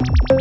Thank you.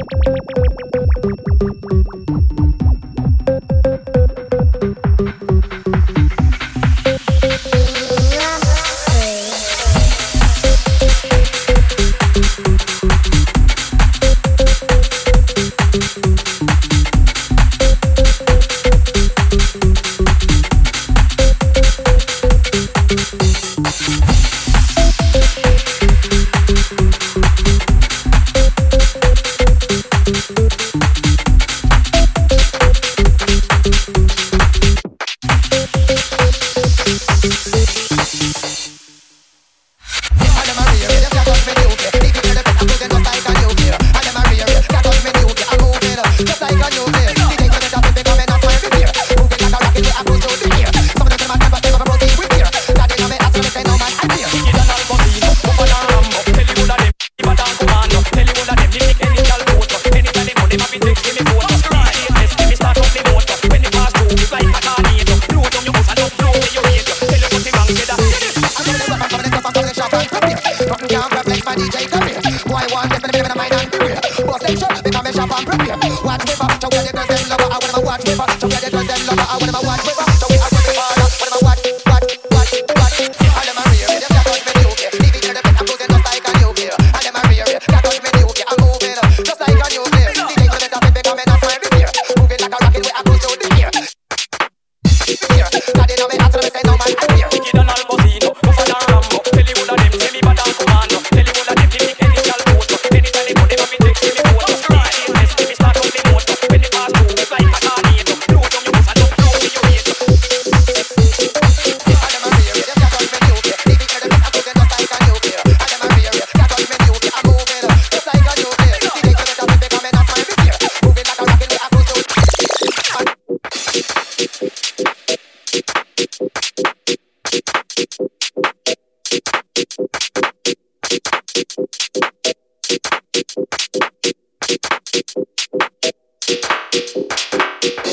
Thank you.